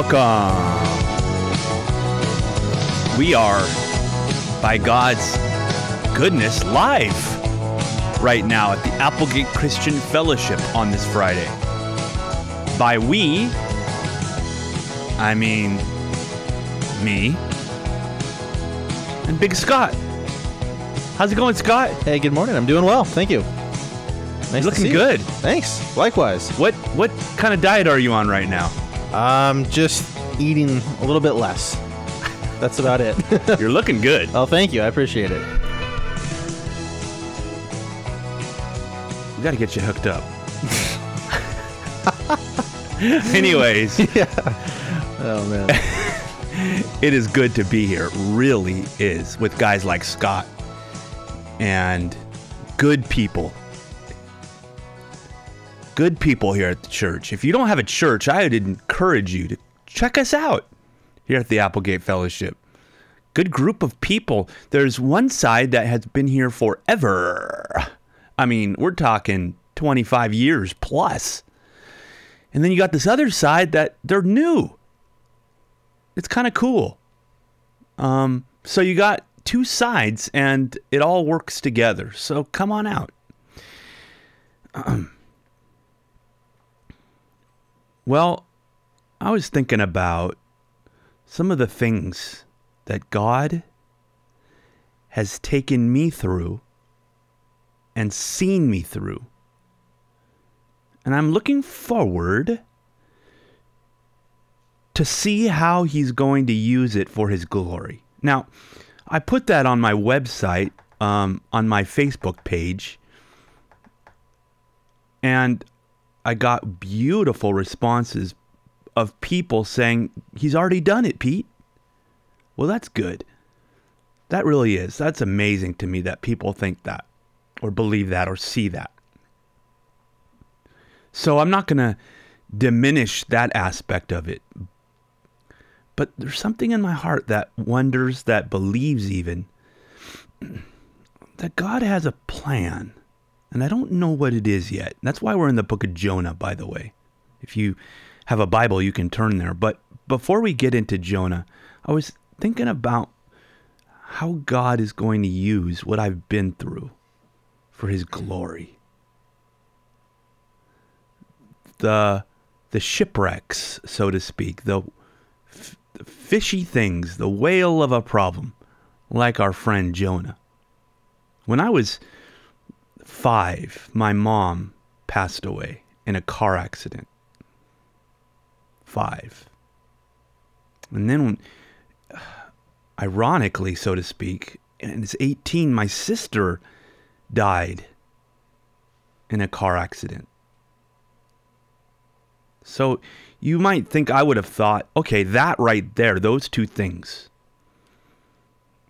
welcome. We are, by God's goodness, live right now at the Applegate Christian Fellowship on this Friday. By we, I mean me and Big Scott. How's it going, Scott? Hey, good morning. I'm doing well. Thank you. Nice to Looking see you. good. Thanks. Likewise. What what kind of diet are you on right now? Um, just eating a little bit less. That's about it. You're looking good. oh, thank you. I appreciate it. We got to get you hooked up. Anyways, Yeah. Oh man. it is good to be here. It really is with guys like Scott and good people. Good people here at the church. If you don't have a church, I would encourage you to check us out here at the Applegate Fellowship. Good group of people. There's one side that has been here forever. I mean, we're talking 25 years plus. And then you got this other side that they're new. It's kind of cool. Um, so you got two sides and it all works together. So come on out. well, I was thinking about some of the things that God has taken me through and seen me through. And I'm looking forward to see how he's going to use it for his glory. Now, I put that on my website, um, on my Facebook page, and I got beautiful responses of people saying, He's already done it, Pete. Well, that's good. That really is. That's amazing to me that people think that, or believe that, or see that. So I'm not going to diminish that aspect of it. But there's something in my heart that wonders, that believes even, that God has a plan. And I don't know what it is yet. That's why we're in the book of Jonah, by the way. If you have a Bible, you can turn there. But before we get into Jonah, I was thinking about how God is going to use what I've been through for his glory. The the shipwrecks, so to speak, the, f- the fishy things, the whale of a problem, like our friend Jonah. When I was five, my mom passed away in a car accident. Five. And then, ironically, so to speak, and it's 18, my sister died in a car accident. So you might think I would have thought, okay, that right there, those two things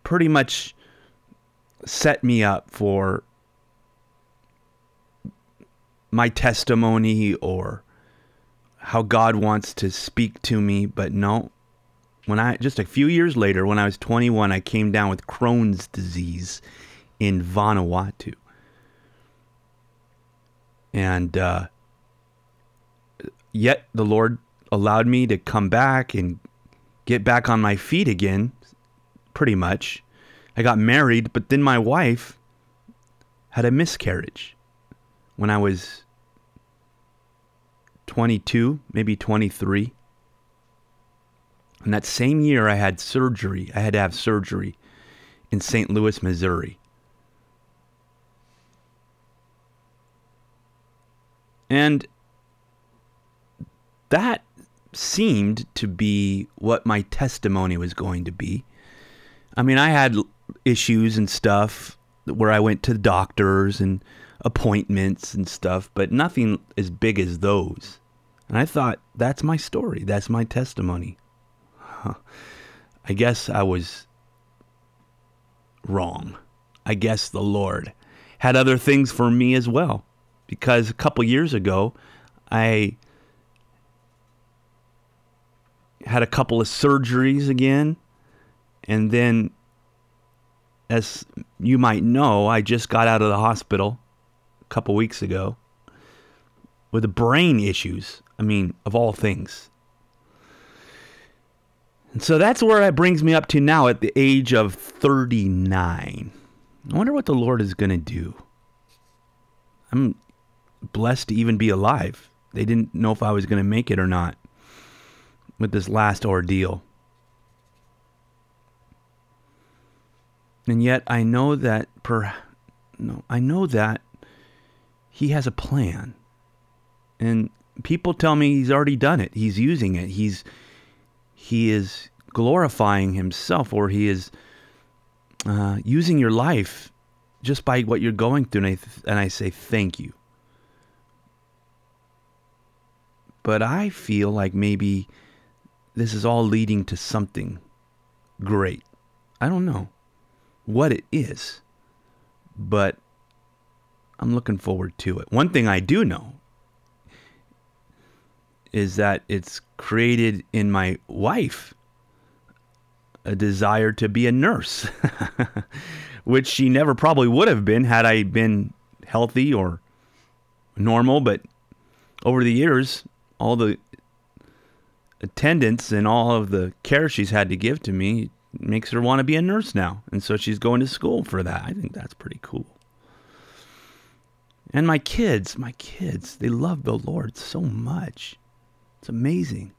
pretty much set me up for my testimony or how God wants to speak to me, but no. When I just a few years later, when I was 21, I came down with Crohn's disease in Vanuatu. And uh, yet the Lord allowed me to come back and get back on my feet again, pretty much. I got married, but then my wife had a miscarriage when I was 22, maybe 23. And that same year, I had surgery. I had to have surgery in St. Louis, Missouri. And that seemed to be what my testimony was going to be. I mean, I had issues and stuff where I went to doctors and appointments and stuff, but nothing as big as those. And I thought, that's my story. That's my testimony. Huh. I guess I was wrong. I guess the Lord had other things for me as well. Because a couple years ago, I had a couple of surgeries again. And then, as you might know, I just got out of the hospital couple weeks ago with the brain issues. I mean, of all things. And so that's where it brings me up to now at the age of 39. I wonder what the Lord is going to do. I'm blessed to even be alive. They didn't know if I was going to make it or not with this last ordeal. And yet I know that per no, I know that he has a plan. And people tell me he's already done it. He's using it. He's he is glorifying himself or he is uh, using your life just by what you're going through. And I, th- and I say thank you. But I feel like maybe this is all leading to something great. I don't know what it is, but I'm looking forward to it. One thing I do know is that it's created in my wife a desire to be a nurse, which she never probably would have been had I been healthy or normal. But over the years, all the attendance and all of the care she's had to give to me makes her want to be a nurse now. And so she's going to school for that. I think that's pretty cool. And my kids, my kids, they love the Lord so much. It's amazing.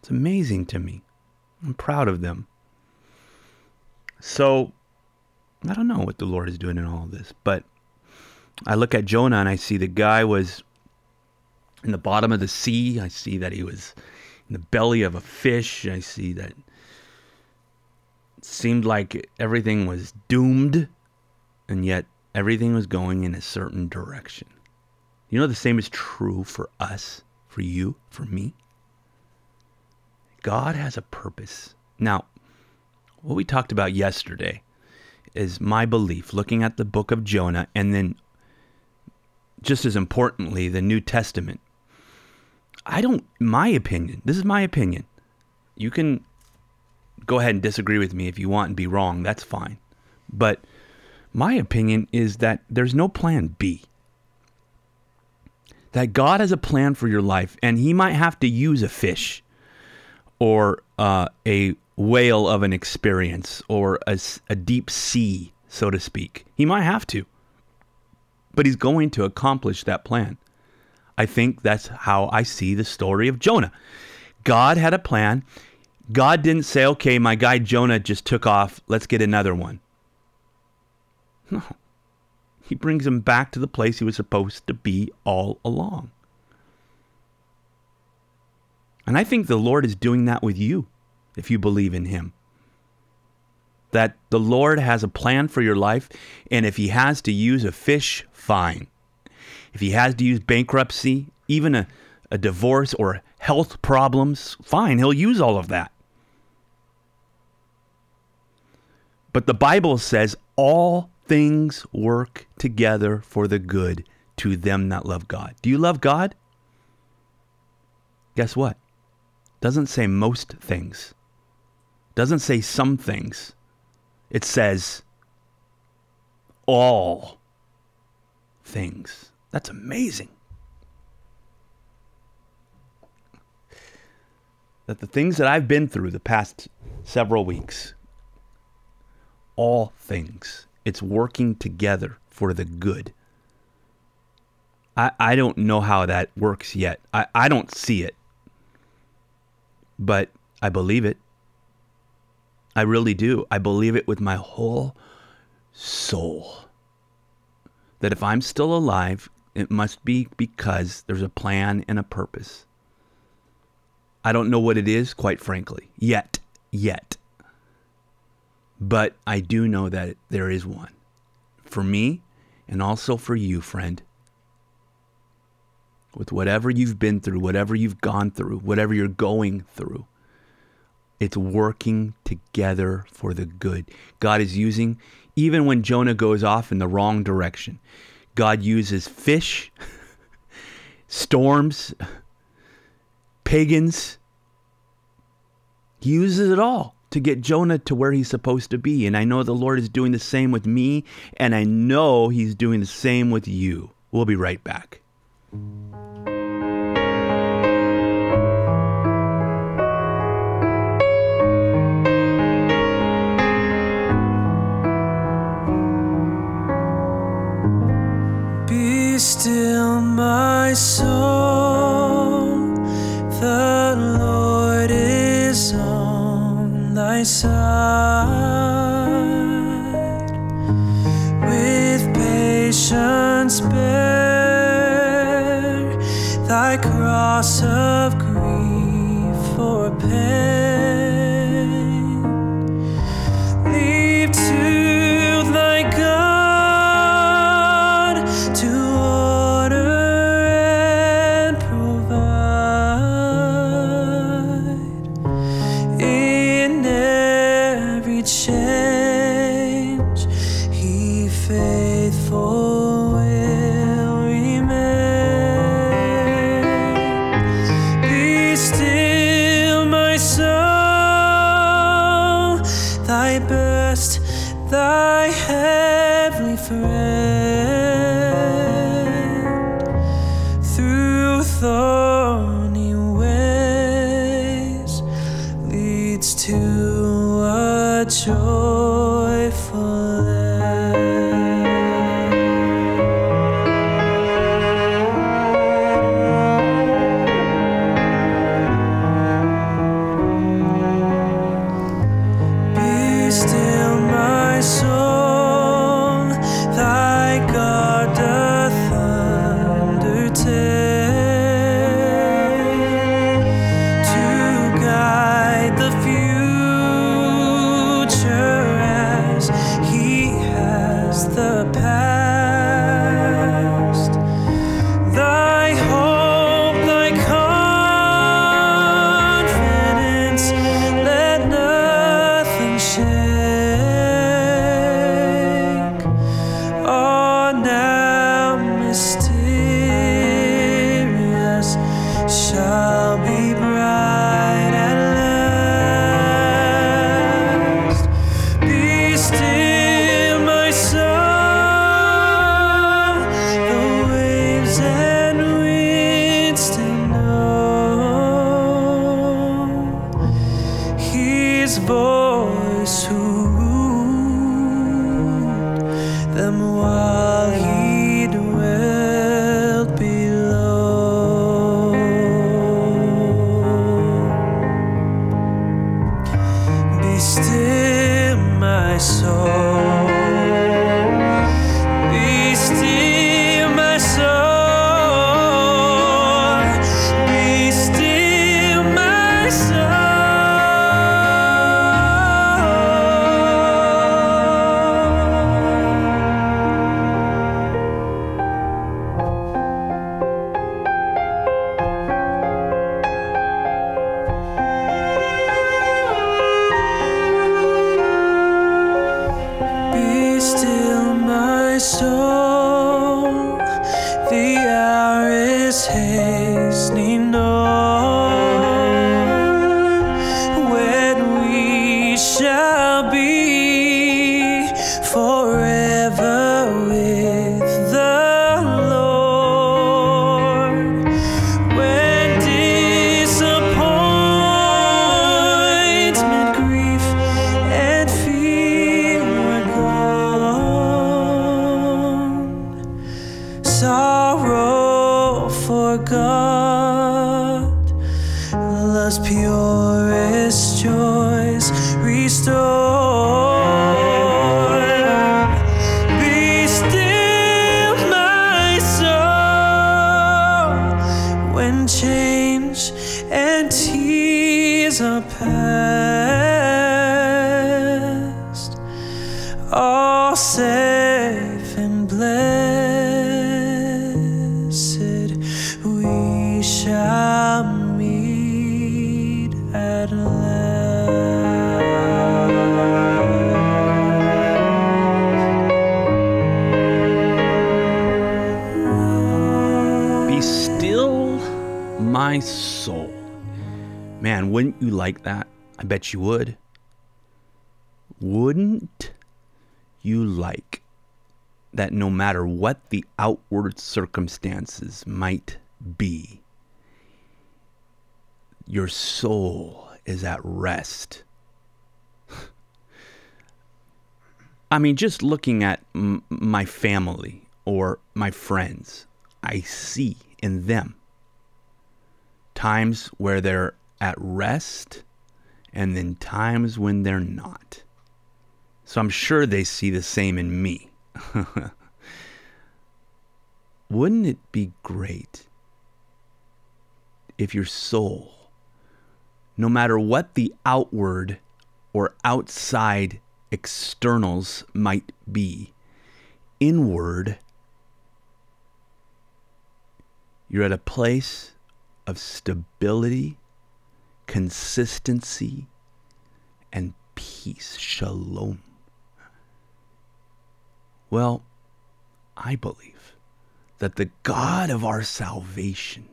It's amazing to me. I'm proud of them. So, I don't know what the Lord is doing in all this, but I look at Jonah and I see the guy was in the bottom of the sea. I see that he was in the belly of a fish. I see that seemed like everything was doomed, and yet everything was going in a certain direction. You know, the same is true for us, for you, for me. God has a purpose. Now, what we talked about yesterday is my belief, looking at the book of Jonah and then just as importantly, the New Testament. I don't, my opinion, this is my opinion. You can go ahead and disagree with me if you want and be wrong, that's fine. But my opinion is that there's no plan B. That God has a plan for your life, and He might have to use a fish or uh, a whale of an experience or a, a deep sea, so to speak. He might have to but he's going to accomplish that plan. I think that's how I see the story of Jonah. God had a plan. God didn't say, okay, my guy Jonah just took off. Let's get another one. No. He brings him back to the place he was supposed to be all along. And I think the Lord is doing that with you if you believe in him that the Lord has a plan for your life, and if He has to use a fish, fine. If He has to use bankruptcy, even a, a divorce or health problems, fine, He'll use all of that. But the Bible says all things work together for the good to them that love God. Do you love God? Guess what? Doesn't say most things. Doesn't say some things it says all things. That's amazing. That the things that I've been through the past several weeks, all things, it's working together for the good. I, I don't know how that works yet. I, I don't see it. But I believe it. I really do. I believe it with my whole soul. That if I'm still alive, it must be because there's a plan and a purpose. I don't know what it is, quite frankly, yet, yet. But I do know that there is one for me and also for you, friend. With whatever you've been through, whatever you've gone through, whatever you're going through, it's working together for the good. God is using, even when Jonah goes off in the wrong direction, God uses fish, storms, pagans. He uses it all to get Jonah to where he's supposed to be. And I know the Lord is doing the same with me, and I know he's doing the same with you. We'll be right back. Be still, my soul. awesome. And wouldn't you like that? I bet you would. Wouldn't you like that no matter what the outward circumstances might be, your soul is at rest? I mean, just looking at m- my family or my friends, I see in them times where they're at rest and then times when they're not. So I'm sure they see the same in me. Wouldn't it be great if your soul, no matter what the outward or outside externals might be, inward, you're at a place of stability consistency, and peace. Shalom. Well, I believe that the God of our salvation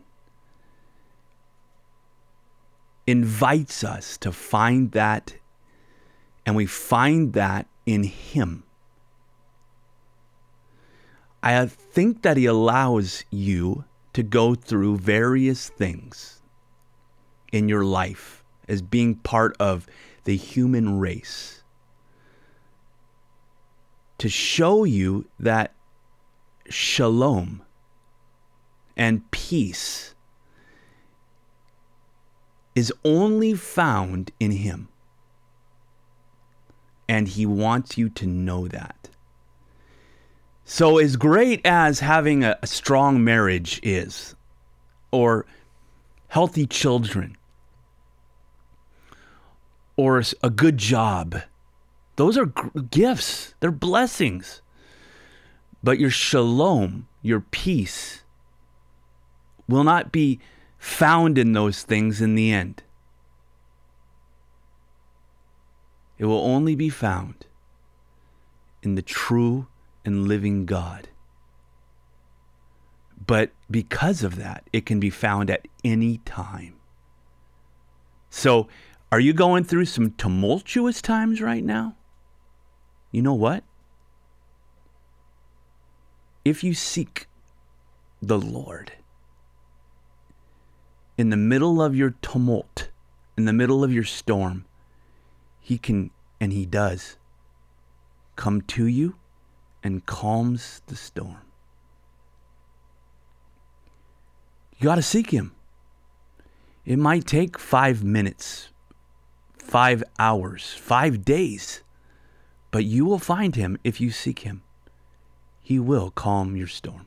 invites us to find that, and we find that in Him. I think that He allows you to go through various things in your life as being part of the human race to show you that shalom and peace is only found in Him. And He wants you to know that. So, as great as having a, a strong marriage is, or healthy children, or a good job, those are gifts, they're blessings. But your shalom, your peace, will not be found in those things in the end. It will only be found in the true and living God. But because of that, it can be found at any time. So, are you going through some tumultuous times right now? You know what? If you seek the Lord in the middle of your tumult, in the middle of your storm, He can, and He does, come to you and calms the storm. You got to seek Him. It might take five minutes, five hours, five days, but you will find Him if you seek Him. He will calm your storm.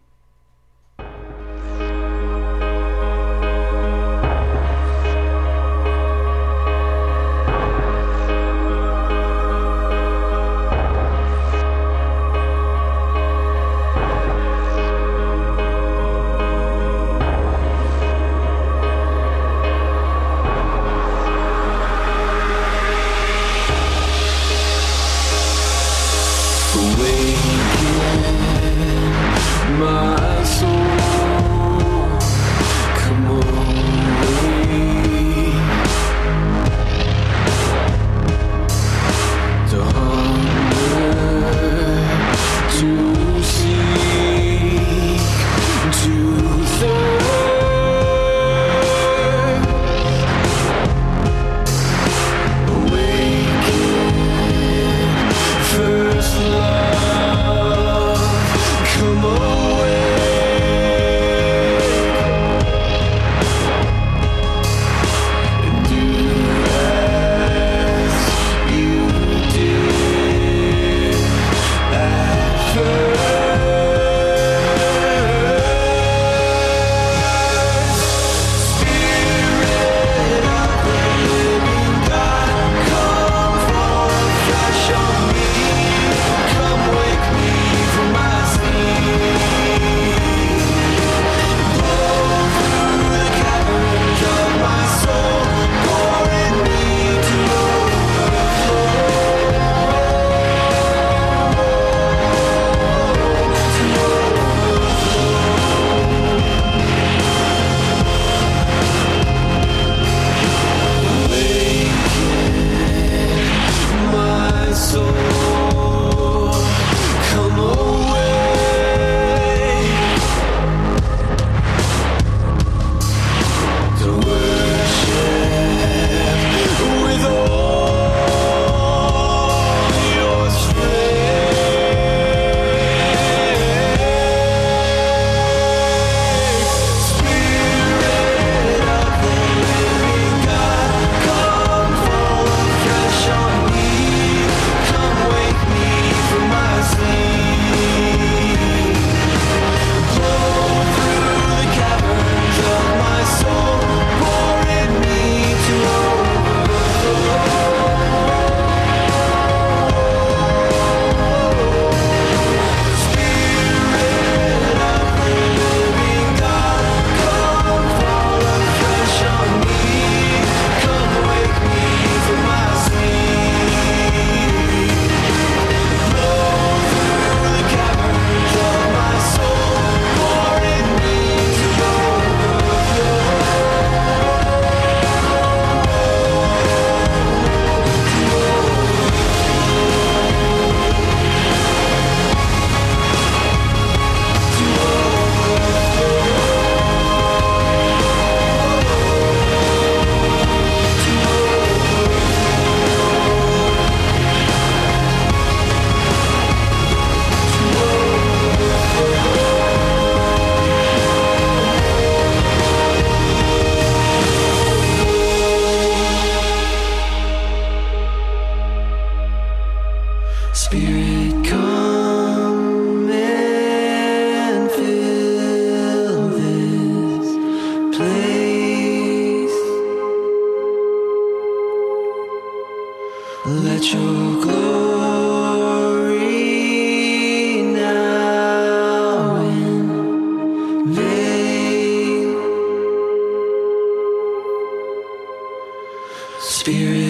Spirit,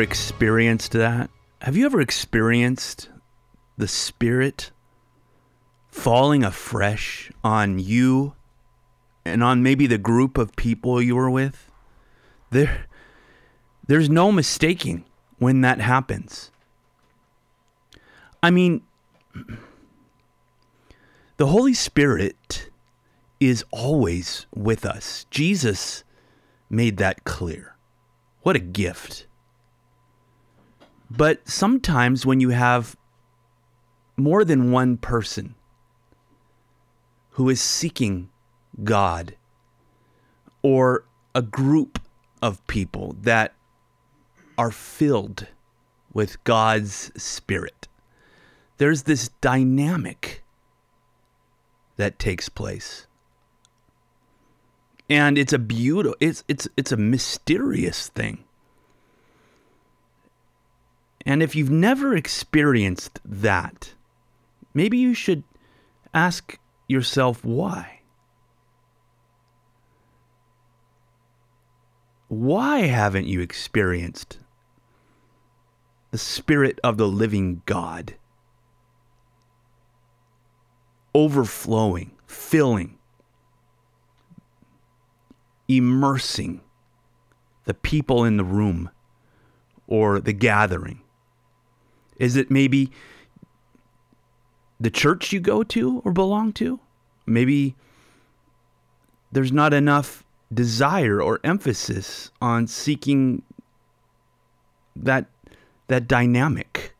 experienced that? Have you ever experienced the Spirit falling afresh on you and on maybe the group of people you were with? There, there's no mistaking when that happens. I mean, the Holy Spirit is always with us. Jesus made that clear. What a gift. But sometimes when you have more than one person who is seeking God or a group of people that are filled with God's Spirit, there's this dynamic that takes place. And it's a beautiful it's it's it's a mysterious thing. And if you've never experienced that, maybe you should ask yourself why. Why haven't you experienced the Spirit of the living God overflowing, filling, immersing the people in the room or the gathering? Is it maybe the church you go to or belong to? Maybe there's not enough desire or emphasis on seeking that that dynamic.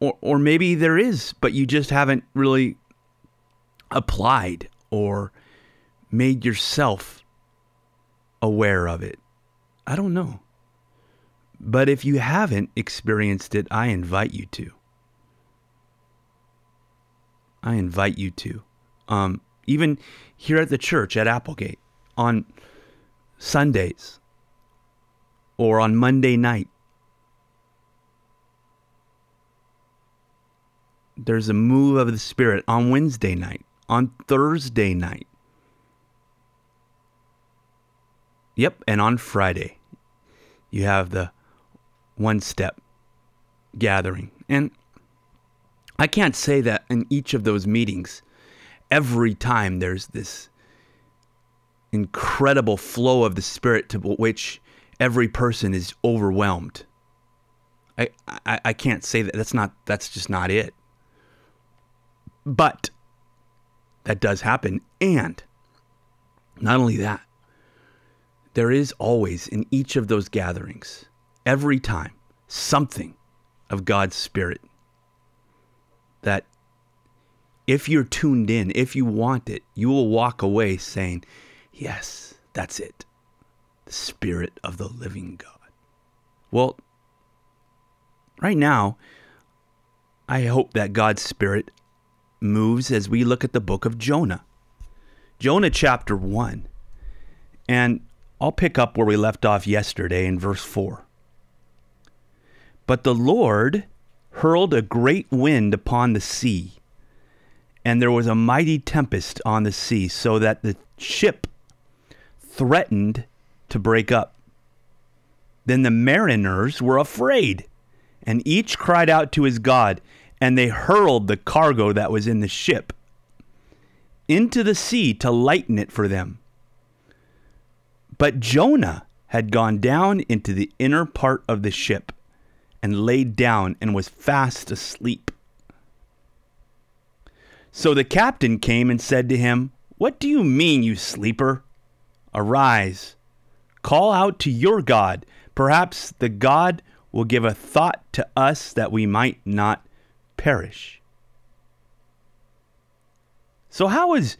Or or maybe there is, but you just haven't really applied or made yourself aware of it. I don't know. But if you haven't experienced it, I invite you to. I invite you to. Um, even here at the church at Applegate on Sundays or on Monday night. There's a move of the Spirit on Wednesday night, on Thursday night. Yep, and on Friday, you have the one step gathering. And I can't say that in each of those meetings, every time there's this incredible flow of the Spirit to which every person is overwhelmed. I, I, I can't say that. That's not. That's just not it. But that does happen, and not only that, there is always in each of those gatherings, every time, something of God's Spirit that if you're tuned in, if you want it, you will walk away saying, Yes, that's it. The Spirit of the living God. Well, right now, I hope that God's Spirit moves as we look at the book of Jonah. Jonah chapter 1. And I'll pick up where we left off yesterday in verse 4. But the Lord hurled a great wind upon the sea, and there was a mighty tempest on the sea, so that the ship threatened to break up. Then the mariners were afraid, and each cried out to his God, and they hurled the cargo that was in the ship into the sea to lighten it for them. But Jonah had gone down into the inner part of the ship and laid down and was fast asleep. So the captain came and said to him, What do you mean, you sleeper? Arise, call out to your God. Perhaps the God will give a thought to us that we might not perish. So, how is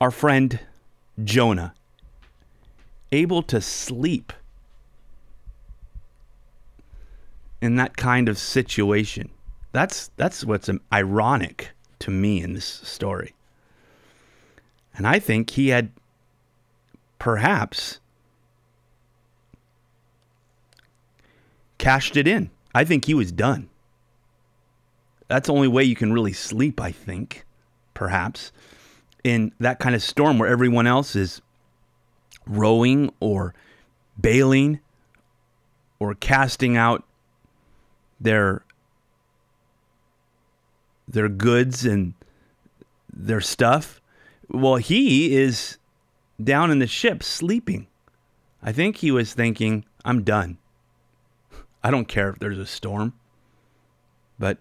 our friend Jonah able to sleep in that kind of situation? That's that's what's ironic to me in this story. And I think he had perhaps cashed it in. I think he was done. That's the only way you can really sleep, I think, perhaps, in that kind of storm where everyone else is rowing or bailing or casting out their their goods and their stuff. Well, he is down in the ship sleeping. I think he was thinking, I'm done. I don't care if there's a storm. But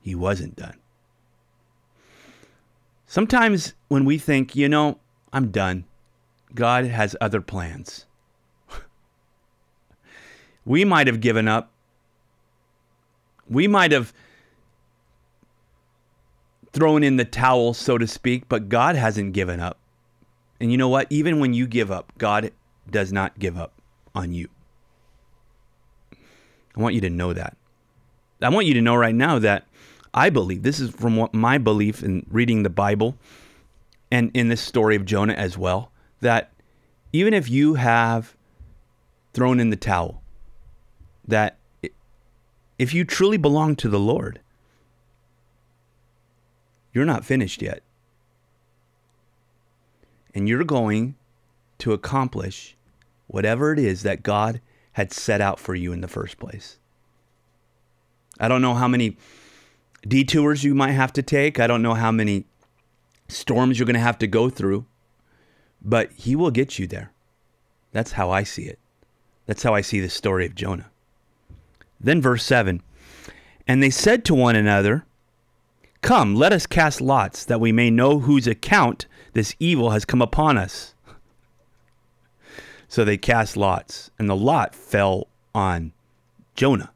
he wasn't done. Sometimes when we think, you know, I'm done, God has other plans. we might have given up. We might have thrown in the towel, so to speak, but God hasn't given up. And you know what? Even when you give up, God does not give up on you. I want you to know that. I want you to know right now that I believe this is from what my belief in reading the Bible and in this story of Jonah as well that even if you have thrown in the towel, that if you truly belong to the Lord, you're not finished yet. And you're going to accomplish whatever it is that God had set out for you in the first place. I don't know how many detours you might have to take. I don't know how many storms you're going to have to go through, but He will get you there. That's how I see it. That's how I see the story of Jonah. Then, verse 7 And they said to one another, Come, let us cast lots, that we may know whose account this evil has come upon us. So they cast lots, and the lot fell on Jonah.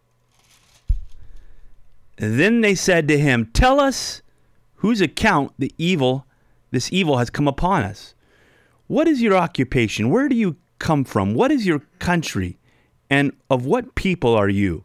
Then they said to him, Tell us whose account the evil this evil has come upon us. What is your occupation? Where do you come from? What is your country? And of what people are you?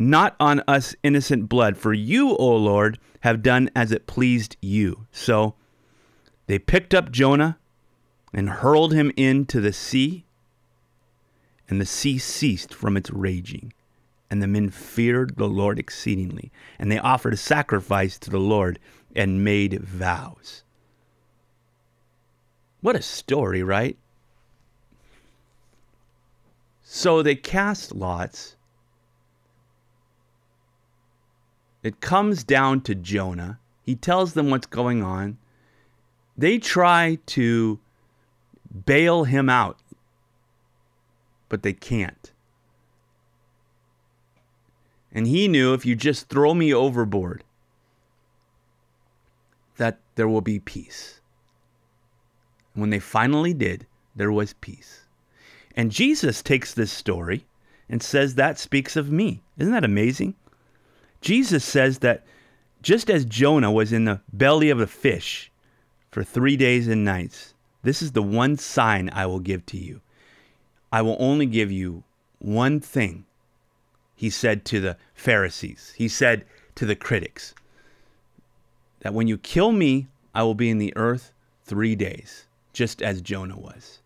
not on us innocent blood, for you, O Lord, have done as it pleased you. So they picked up Jonah and hurled him into the sea, and the sea ceased from its raging. And the men feared the Lord exceedingly, and they offered a sacrifice to the Lord and made vows. What a story, right? So they cast lots. It comes down to Jonah. He tells them what's going on. They try to bail him out, but they can't. And he knew if you just throw me overboard, that there will be peace. When they finally did, there was peace. And Jesus takes this story and says that speaks of me. Isn't that amazing? Jesus says that just as Jonah was in the belly of a fish for three days and nights, this is the one sign I will give to you. I will only give you one thing, he said to the Pharisees. He said to the critics that when you kill me, I will be in the earth three days, just as Jonah was.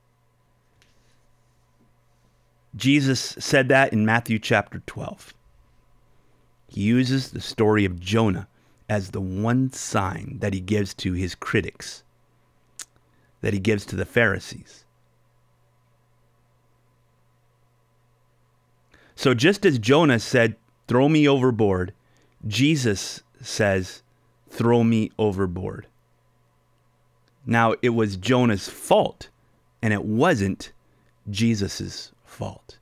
Jesus said that in Matthew chapter 12. He uses the story of Jonah as the one sign that he gives to his critics, that he gives to the Pharisees. So just as Jonah said, Throw me overboard, Jesus says, Throw me overboard. Now, it was Jonah's fault, and it wasn't Jesus' fault.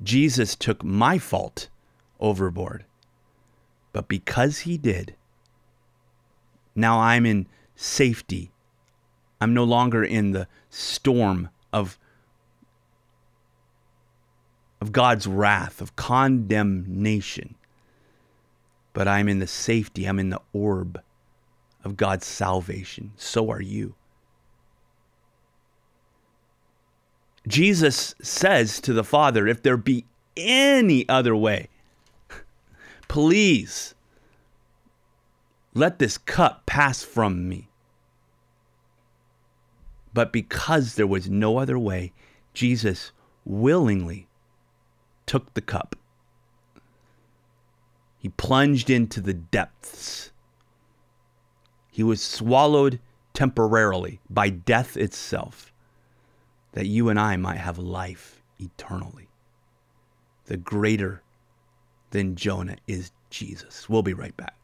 Jesus took my fault overboard. But because he did, now I'm in safety. I'm no longer in the storm of, of God's wrath, of condemnation. But I'm in the safety, I'm in the orb of God's salvation. So are you. Jesus says to the Father, if there be any other way, please let this cup pass from me. But because there was no other way, Jesus willingly took the cup. He plunged into the depths. He was swallowed temporarily by death itself, that you and I might have life eternally. The greater than Jonah is Jesus. We'll be right back.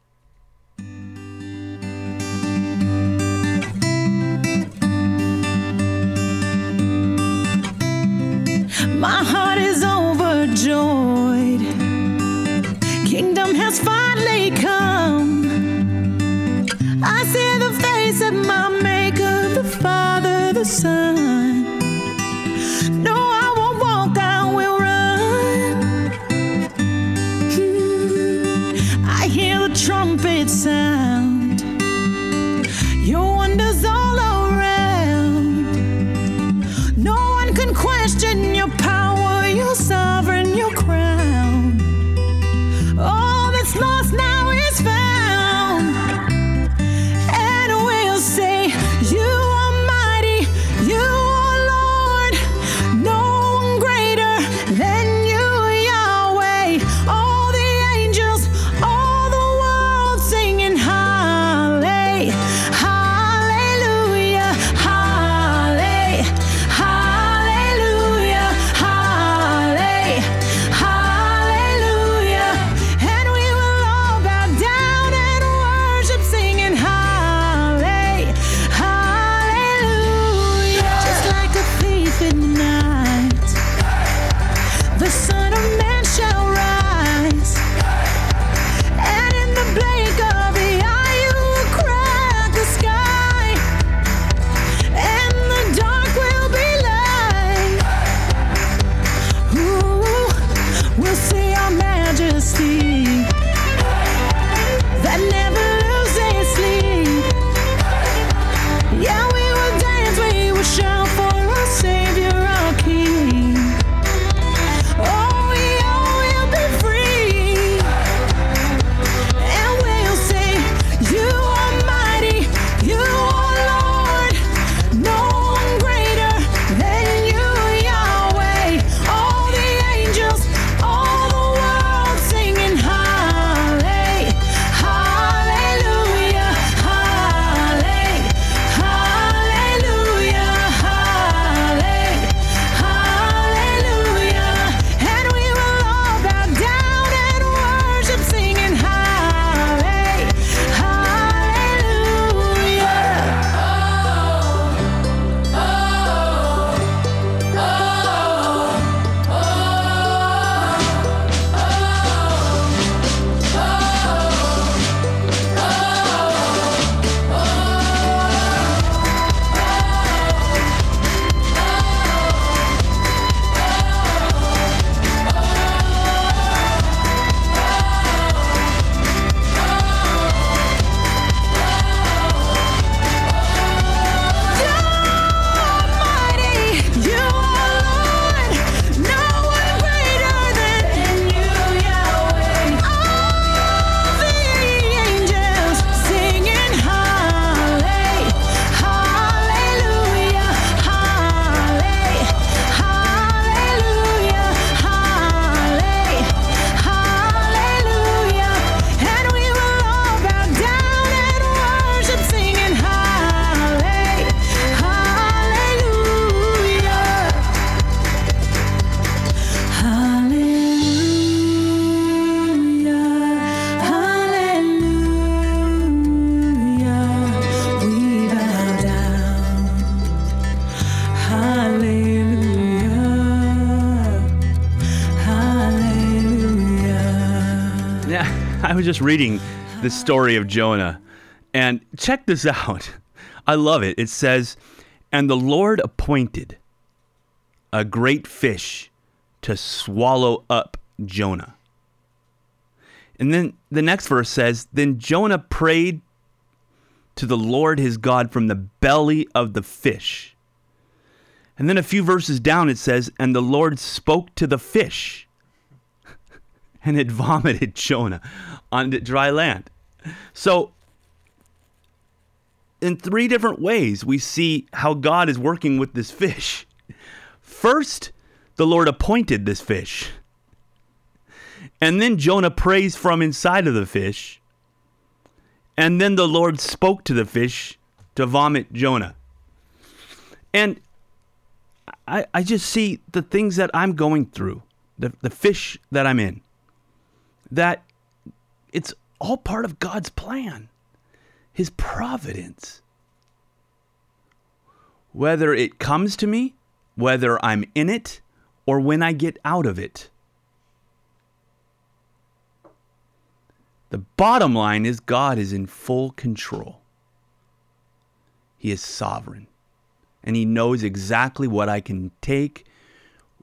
My heart is overjoyed. Kingdom has finally come. I see the face of my Maker, the Father, the Son. Just reading the story of Jonah, and check this out. I love it. It says, And the Lord appointed a great fish to swallow up Jonah. And then the next verse says, Then Jonah prayed to the Lord his God from the belly of the fish. And then a few verses down it says, And the Lord spoke to the fish, and it vomited Jonah onto dry land. So, in three different ways, we see how God is working with this fish. First, the Lord appointed this fish. And then Jonah prays from inside of the fish. And then the Lord spoke to the fish to vomit Jonah. And I, I just see the things that I'm going through, the, the fish that I'm in, that it's all part of God's plan, His providence. Whether it comes to me, whether I'm in it, or when I get out of it. The bottom line is God is in full control. He is sovereign. And He knows exactly what I can take,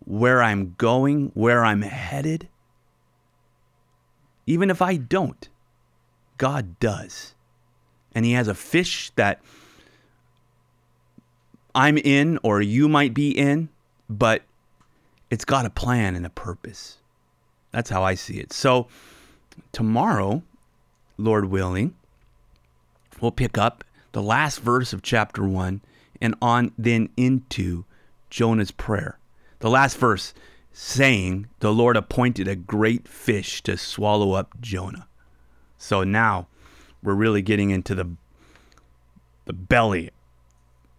where I'm going, where I'm headed. Even if I don't, God does. And He has a fish that I'm in or you might be in, but it's got a plan and a purpose. That's how I see it. So, tomorrow, Lord willing, we'll pick up the last verse of chapter 1 and on then into Jonah's prayer. The last verse saying, The Lord appointed a great fish to swallow up Jonah. So now we're really getting into the the belly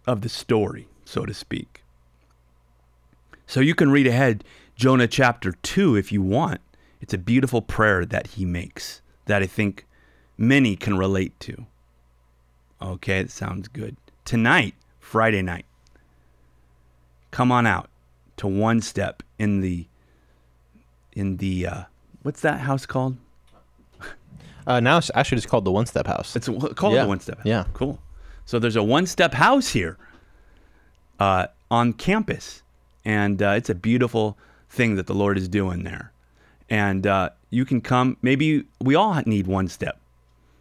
of the story, so to speak. So you can read ahead Jonah chapter 2 if you want. It's a beautiful prayer that he makes that I think many can relate to. Okay, it sounds good. Tonight, Friday night, come on out to One Step in the in the uh, what's that house called? Uh, now it's actually just called the One Step House. It's called Yeah. the One Step. House. Yeah. cool. So there's a One Step house here uh, on campus, and uh, it's a beautiful thing that the Lord is doing there. And uh, you can come. Maybe we all need one step.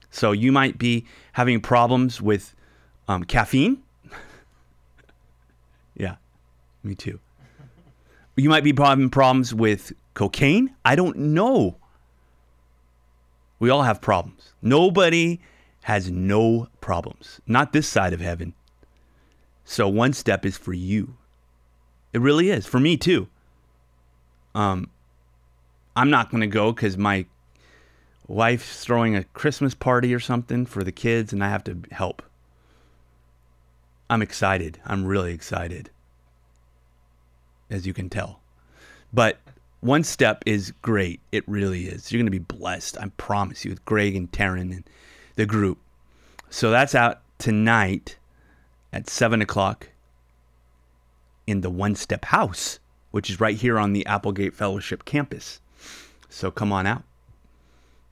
So you might be having problems with um, caffeine. yeah, me too. You might be having problems with cocaine. I don't know. We all have problems. Nobody has no problems. Not this side of heaven. So one step is for you. It really is for me too. Um, I'm not to go because my wife's throwing a Christmas party or something for the kids, and I have to help. I'm excited. I'm really excited, as you can tell. But one step is great. It really is. You're going to be blessed. I promise you, with Greg and Taryn and the group. So that's out tonight at 7 o'clock in the One Step House, which is right here on the Applegate Fellowship campus. So come on out.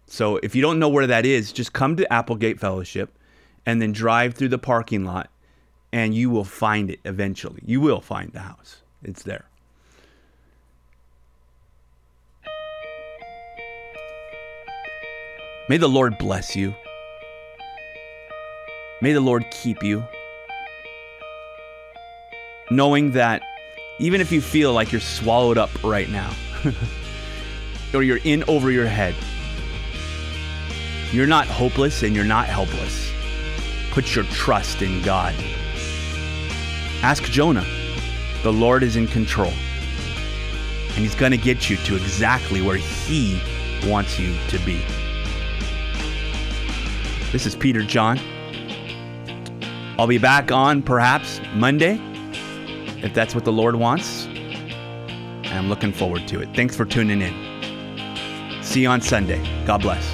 So if you don't know where that is, just come to Applegate Fellowship and then drive through the parking lot and you will find it eventually. You will find the house. It's there. May the Lord bless you. May the Lord keep you. Knowing that even if you feel like you're swallowed up right now, or you're in over your head, you're not hopeless and you're not helpless. Put your trust in God. Ask Jonah. The Lord is in control. And he's going to get you to exactly where he wants you to be. This is Peter John. I'll be back on perhaps Monday, if that's what the Lord wants. And I'm looking forward to it. Thanks for tuning in. See you on Sunday. God bless.